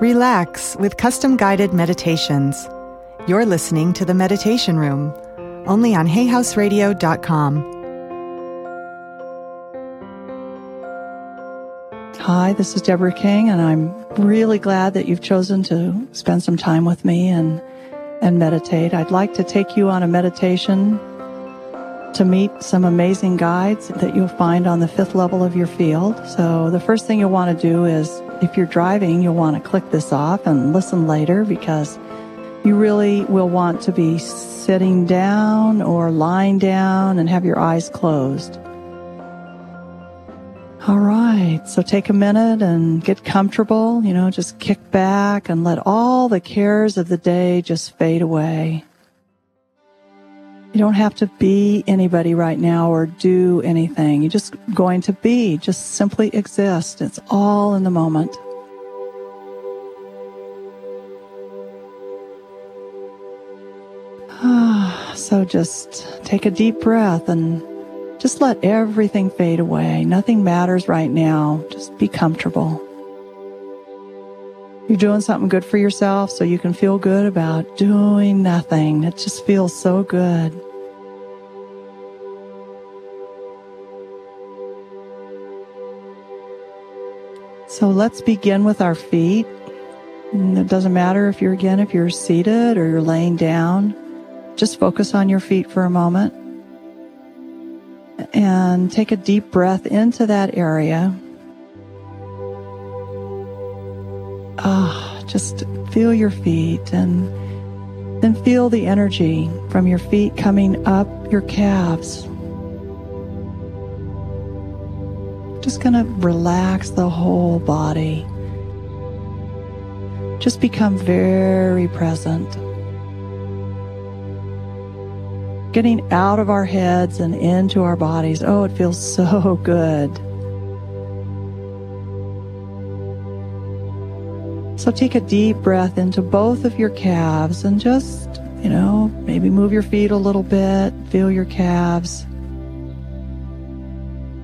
Relax with custom guided meditations. You're listening to the Meditation Room, only on HayHouseRadio.com. Hi, this is Deborah King, and I'm really glad that you've chosen to spend some time with me and and meditate. I'd like to take you on a meditation to meet some amazing guides that you'll find on the fifth level of your field. So the first thing you'll want to do is if you're driving, you'll want to click this off and listen later because you really will want to be sitting down or lying down and have your eyes closed. All right. So take a minute and get comfortable. You know, just kick back and let all the cares of the day just fade away. You don't have to be anybody right now or do anything. You're just going to be, just simply exist. It's all in the moment. Ah, so just take a deep breath and just let everything fade away. Nothing matters right now. Just be comfortable. You're doing something good for yourself so you can feel good about doing nothing. It just feels so good. So let's begin with our feet. It doesn't matter if you're again, if you're seated or you're laying down. Just focus on your feet for a moment and take a deep breath into that area. Ah, just feel your feet and then feel the energy from your feet coming up your calves. Just going to relax the whole body. Just become very present. Getting out of our heads and into our bodies. Oh, it feels so good. So take a deep breath into both of your calves and just, you know, maybe move your feet a little bit, feel your calves.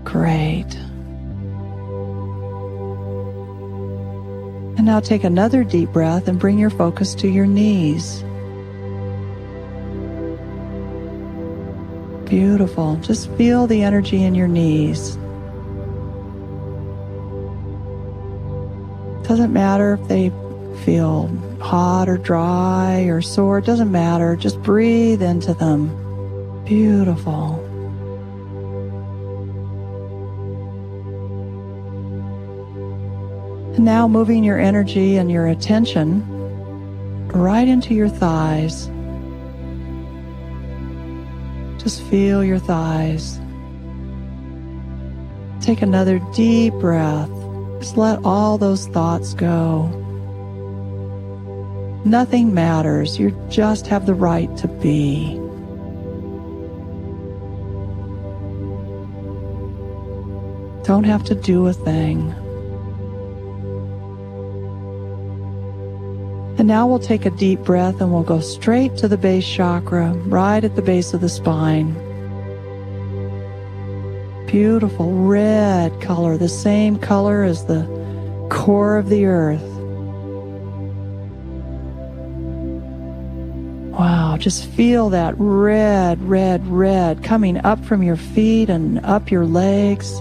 Great. And now take another deep breath and bring your focus to your knees. Beautiful. Just feel the energy in your knees. Doesn't matter if they feel hot or dry or sore, it doesn't matter. Just breathe into them. Beautiful. And now moving your energy and your attention right into your thighs. Just feel your thighs. Take another deep breath. Just let all those thoughts go. Nothing matters. You just have the right to be. Don't have to do a thing. And now we'll take a deep breath and we'll go straight to the base chakra, right at the base of the spine. Beautiful red color, the same color as the core of the earth. Wow, just feel that red, red, red coming up from your feet and up your legs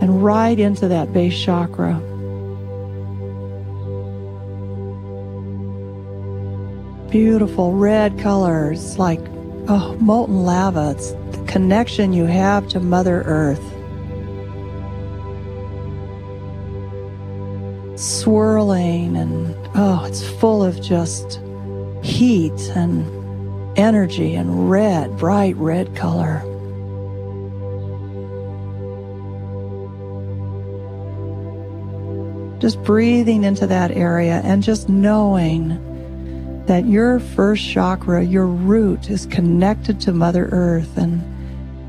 and right into that base chakra. beautiful red colors like oh, molten lava. It's the connection you have to Mother Earth. Swirling and oh, it's full of just heat and energy and red, bright red color. Just breathing into that area and just knowing that your first chakra, your root, is connected to Mother Earth and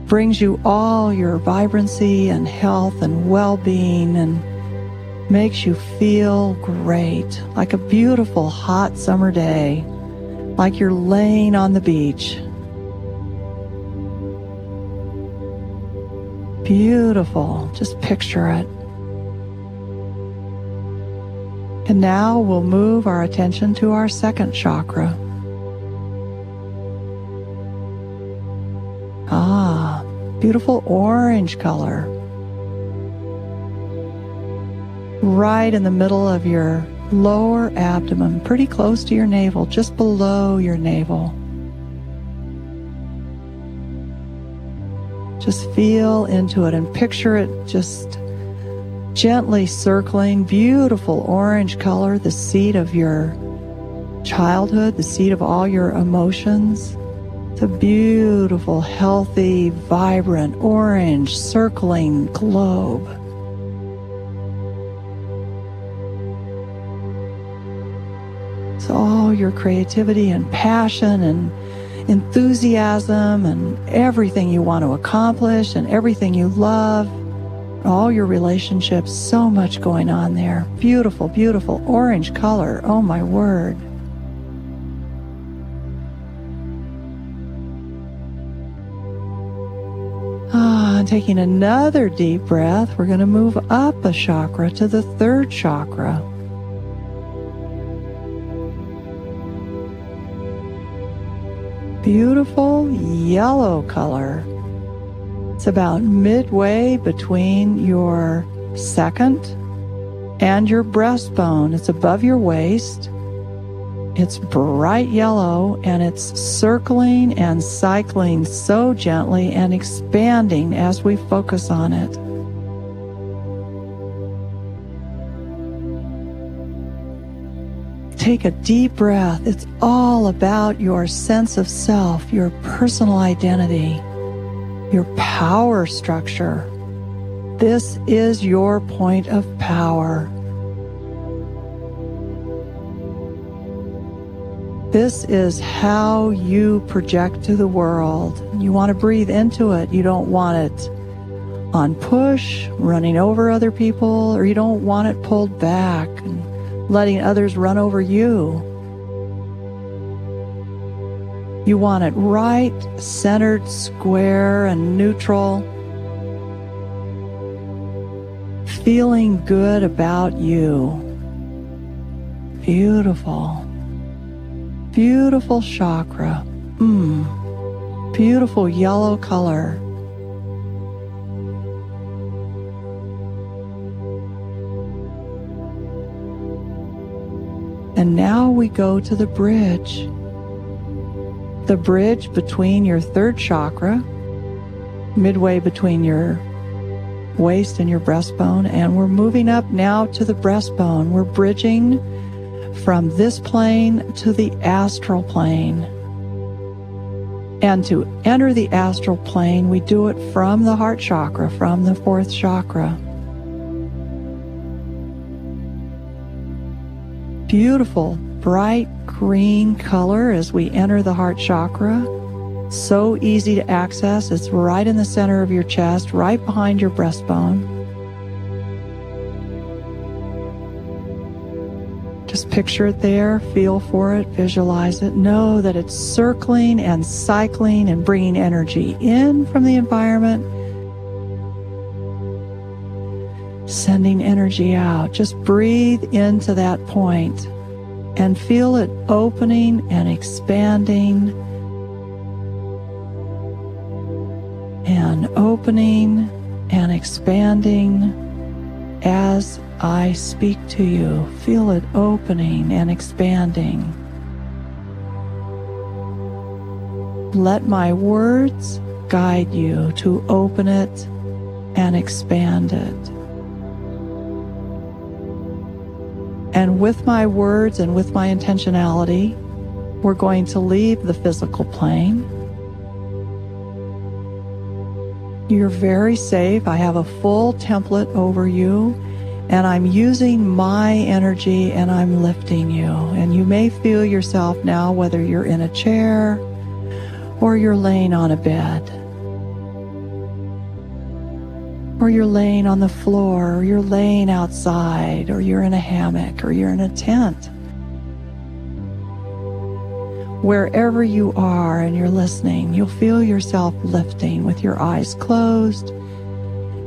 brings you all your vibrancy and health and well being and makes you feel great, like a beautiful hot summer day, like you're laying on the beach. Beautiful. Just picture it. And now we'll move our attention to our second chakra. Ah, beautiful orange color. Right in the middle of your lower abdomen, pretty close to your navel, just below your navel. Just feel into it and picture it just gently circling, beautiful orange color, the seat of your childhood, the seat of all your emotions. It's a beautiful, healthy, vibrant, orange, circling globe. So all your creativity and passion and enthusiasm and everything you want to accomplish and everything you love. All your relationships, so much going on there. Beautiful, beautiful orange color. Oh my word. Ah, taking another deep breath, we're going to move up a chakra to the third chakra. beautiful yellow color. It's about midway between your second and your breastbone. It's above your waist. It's bright yellow and it's circling and cycling so gently and expanding as we focus on it. take a deep breath. It's all about your sense of self, your personal identity, your power structure. This is your point of power. This is how you project to the world. You want to breathe into it. You don't want it on push, running over other people, or you don't want it pulled back and letting others run over you. You want it right, centered, square, and neutral. Feeling good about you. Beautiful. Beautiful chakra. Mmm. Beautiful yellow color. And now we go to the bridge. The bridge between your third chakra, midway between your waist and your breastbone. And we're moving up now to the breastbone. We're bridging from this plane to the astral plane. And to enter the astral plane, we do it from the heart chakra, from the fourth chakra. beautiful bright green color as we enter the heart chakra. So easy to access. It's right in the center of your chest, right behind your breastbone. Just picture it there, feel for it, visualize it. Know that it's circling and cycling and bringing energy in from the environment, sending energy out. Just breathe into that point and feel it opening and expanding and opening and expanding as I speak to you. Feel it opening and expanding. Let my words guide you to open it and expand it. And with my words and with my intentionality, we're going to leave the physical plane. You're very safe. I have a full template over you, and I'm using my energy and I'm lifting you. And you may feel yourself now, whether you're in a chair or you're laying on a bed or you're laying on the floor, or you're laying outside, or you're in a hammock, or you're in a tent. Wherever you are and you're listening, you'll feel yourself lifting with your eyes closed,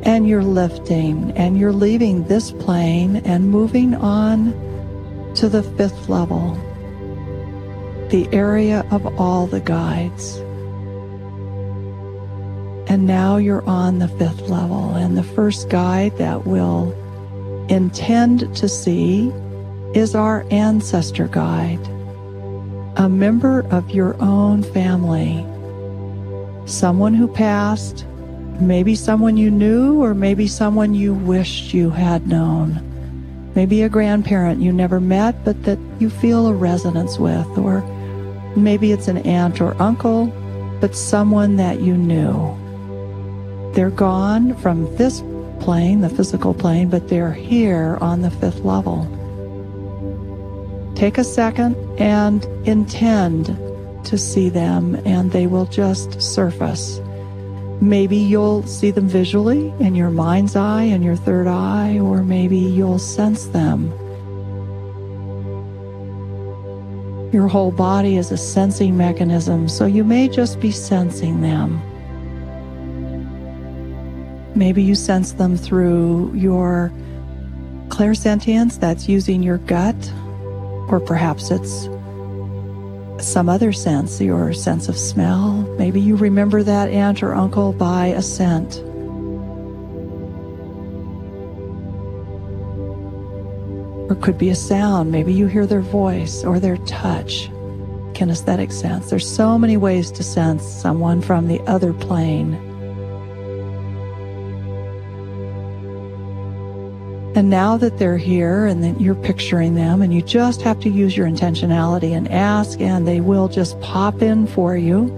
and you're lifting, and you're leaving this plane and moving on to the fifth level, the area of all the guides. And now you're on the fifth level, and the first guide that we'll intend to see is our ancestor guide, a member of your own family, someone who passed, maybe someone you knew, or maybe someone you wished you had known. Maybe a grandparent you never met, but that you feel a resonance with, or maybe it's an aunt or uncle, but someone that you knew. They're gone from this plane, the physical plane, but they're here on the fifth level. Take a second and intend to see them, and they will just surface. Maybe you'll see them visually in your mind's eye and your third eye, or maybe you'll sense them. Your whole body is a sensing mechanism, so you may just be sensing them. Maybe you sense them through your clairsentience, that's using your gut, or perhaps it's some other sense, your sense of smell. Maybe you remember that aunt or uncle by a scent. Or it could be a sound. Maybe you hear their voice or their touch, kinesthetic sense. There's so many ways to sense someone from the other plane. And now that they're here and that you're picturing them, and you just have to use your intentionality and ask, and they will just pop in for you.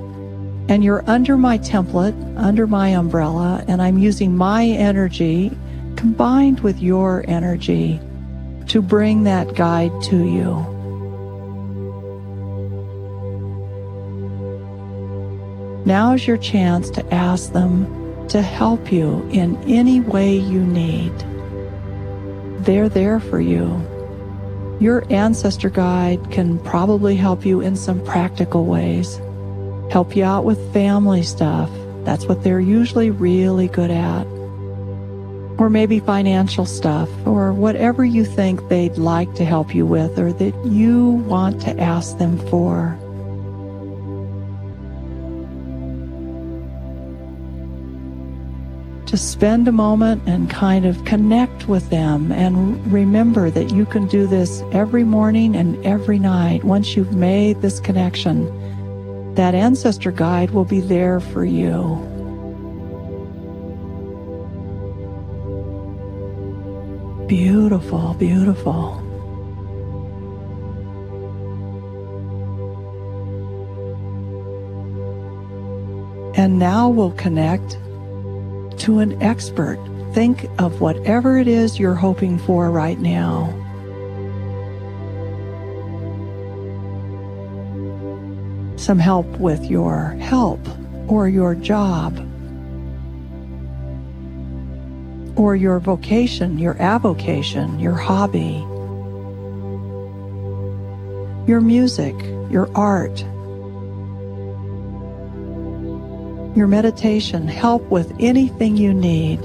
And you're under my template, under my umbrella, and I'm using my energy combined with your energy to bring that guide to you. Now is your chance to ask them to help you in any way you need they're there for you. Your ancestor guide can probably help you in some practical ways, help you out with family stuff. That's what they're usually really good at. Or maybe financial stuff, or whatever you think they'd like to help you with, or that you want to ask them for. To spend a moment and kind of connect with them and remember that you can do this every morning and every night. Once you've made this connection, that ancestor guide will be there for you. Beautiful, beautiful. And now we'll connect to an expert. Think of whatever it is you're hoping for right now. Some help with your help or your job or your vocation, your avocation, your hobby, your music, your art, your meditation, help with anything you need.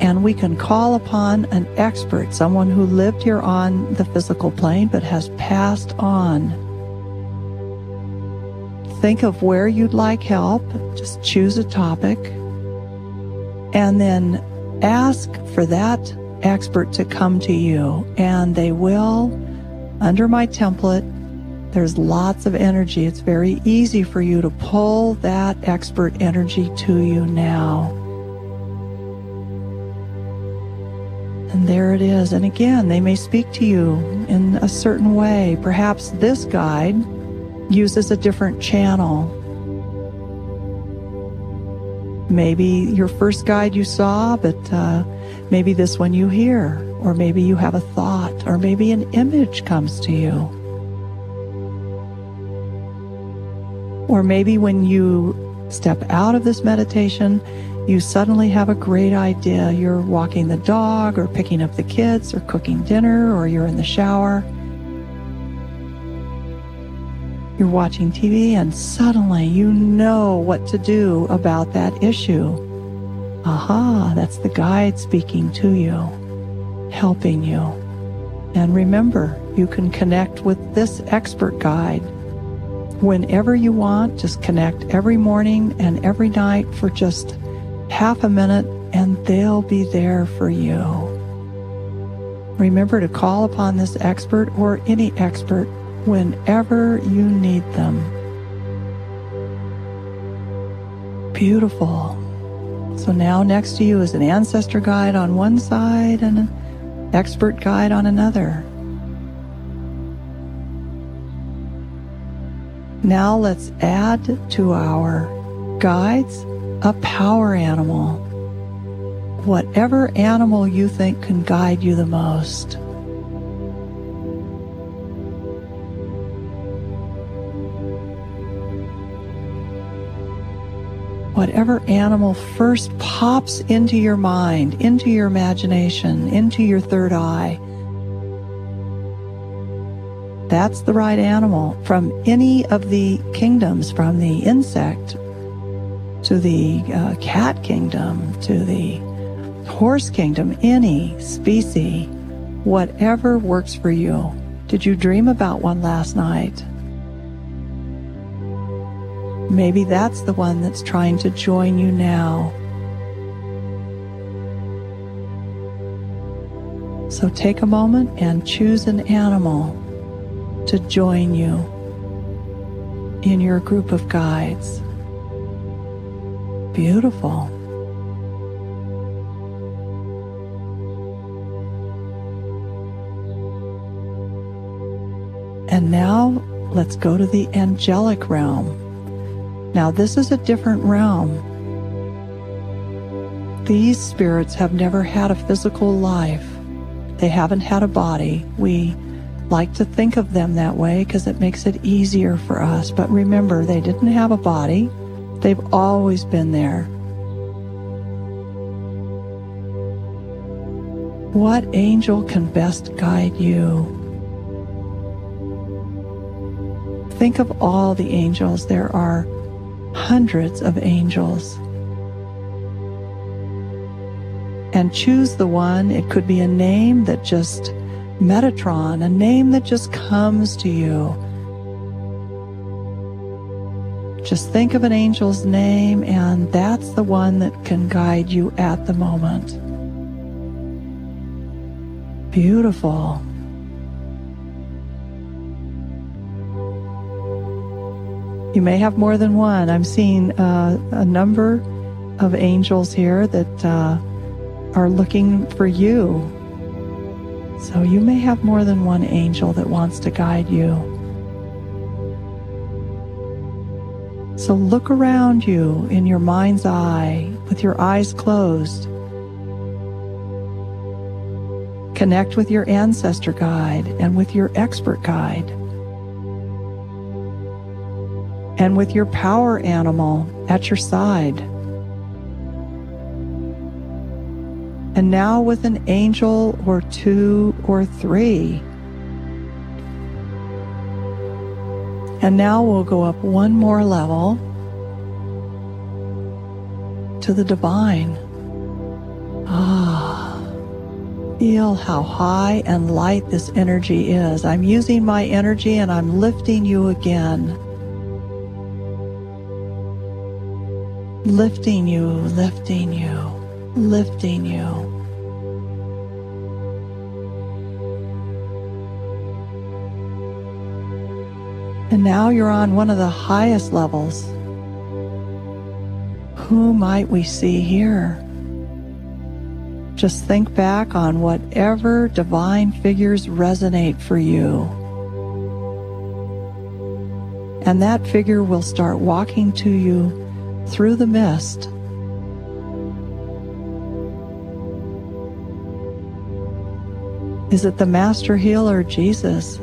And we can call upon an expert, someone who lived here on the physical plane but has passed on. Think of where you'd like help, just choose a topic, and then ask for that expert to come to you, and they will, under my template, there's lots of energy. It's very easy for you to pull that expert energy to you now. And there it is. And again, they may speak to you in a certain way. Perhaps this guide uses a different channel. Maybe your first guide you saw, but uh, maybe this one you hear, or maybe you have a thought, or maybe an image comes to you. Or maybe when you step out of this meditation, you suddenly have a great idea. You're walking the dog or picking up the kids or cooking dinner or you're in the shower. You're watching TV and suddenly you know what to do about that issue. Aha, that's the guide speaking to you, helping you. And remember, you can connect with this expert guide whenever you want. Just connect every morning and every night for just half a minute, and they'll be there for you. Remember to call upon this expert or any expert whenever you need them. Beautiful. So now next to you is an ancestor guide on one side and an expert guide on another. Now let's add to our guides a power animal. Whatever animal you think can guide you the most. whatever animal first pops into your mind, into your imagination, into your third eye. That's the right animal from any of the kingdoms, from the insect to the uh, cat kingdom to the horse kingdom, any species, whatever works for you. Did you dream about one last night? Maybe that's the one that's trying to join you now. So take a moment and choose an animal to join you in your group of guides. Beautiful. And now let's go to the angelic realm. Now, this is a different realm. These spirits have never had a physical life. They haven't had a body. We like to think of them that way because it makes it easier for us. But remember, they didn't have a body. They've always been there. What angel can best guide you? Think of all the angels there are hundreds of angels. And choose the one, it could be a name that just, Metatron, a name that just comes to you. Just think of an angel's name, and that's the one that can guide you at the moment. Beautiful. You may have more than one. I'm seeing uh, a number of angels here that uh, are looking for you. So you may have more than one angel that wants to guide you. So look around you in your mind's eye with your eyes closed. Connect with your ancestor guide and with your expert guide and with your power animal at your side. And now with an angel or two or three. And now we'll go up one more level to the divine. Ah, feel how high and light this energy is. I'm using my energy and I'm lifting you again. lifting you, lifting you, lifting you. And now you're on one of the highest levels. Who might we see here? Just think back on whatever divine figures resonate for you. And that figure will start walking to you through the mist. Is it the Master Healer, Jesus?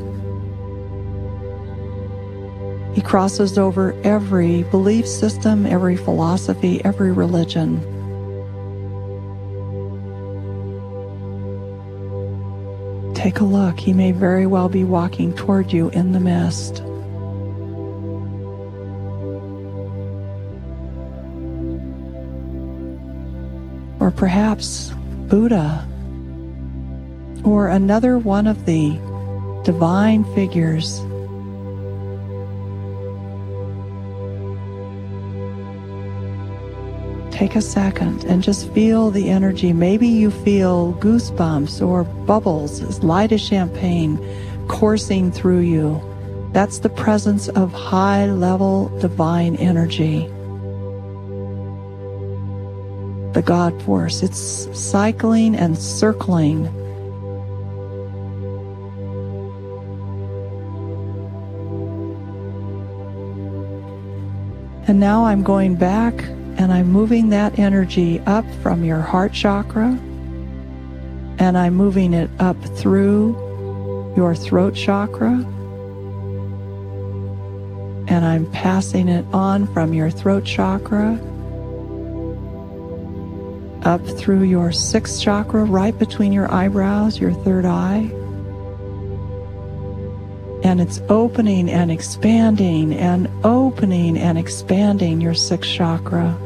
He crosses over every belief system, every philosophy, every religion. Take a look. He may very well be walking toward you in the mist. or perhaps Buddha, or another one of the divine figures. Take a second and just feel the energy. Maybe you feel goosebumps or bubbles as light as champagne coursing through you. That's the presence of high level divine energy. The God force. It's cycling and circling. And now I'm going back and I'm moving that energy up from your heart chakra and I'm moving it up through your throat chakra. And I'm passing it on from your throat chakra up through your sixth chakra, right between your eyebrows, your third eye. And it's opening and expanding and opening and expanding your sixth chakra.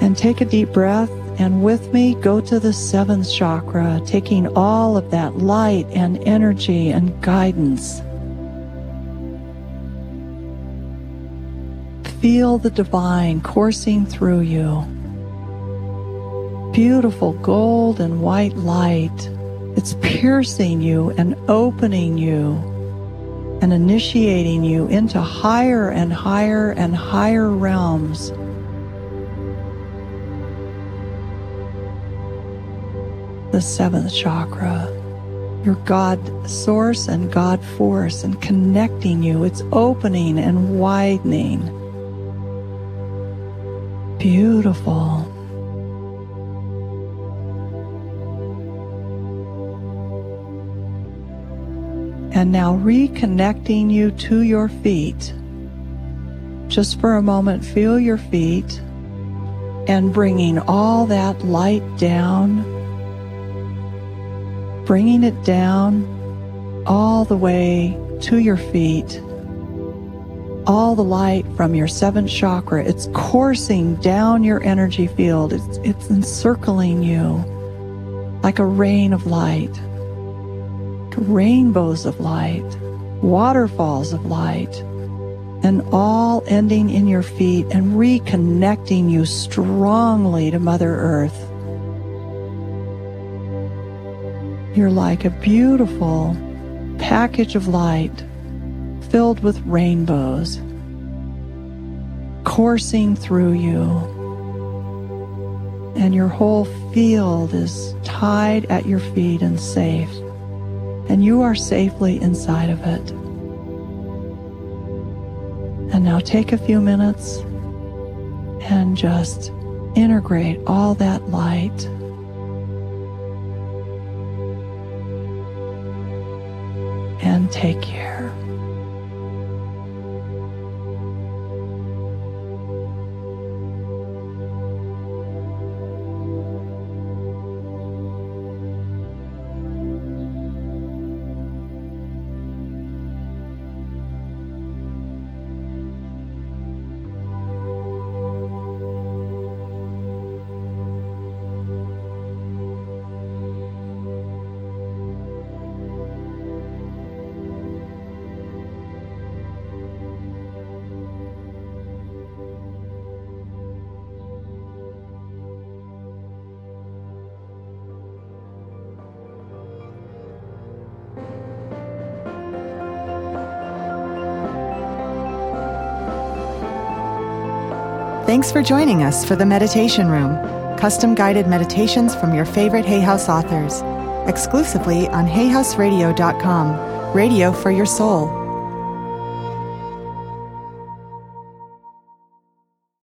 And take a deep breath and with me go to the seventh chakra, taking all of that light and energy and guidance. Feel the divine coursing through you. Beautiful gold and white light. It's piercing you and opening you and initiating you into higher and higher and higher realms the seventh chakra, your God source and God force, and connecting you. It's opening and widening. Beautiful. And now reconnecting you to your feet. Just for a moment, feel your feet and bringing all that light down bringing it down all the way to your feet. All the light from your seventh chakra, it's coursing down your energy field. It's, it's encircling you like a rain of light, rainbows of light, waterfalls of light, and all ending in your feet and reconnecting you strongly to Mother Earth. You're like a beautiful package of light filled with rainbows coursing through you. And your whole field is tied at your feet and safe. And you are safely inside of it. And now take a few minutes and just integrate all that light and take care. Thanks for joining us for the Meditation Room, custom guided meditations from your favorite Hay House authors, exclusively on hayhouseradio.com, radio for your soul.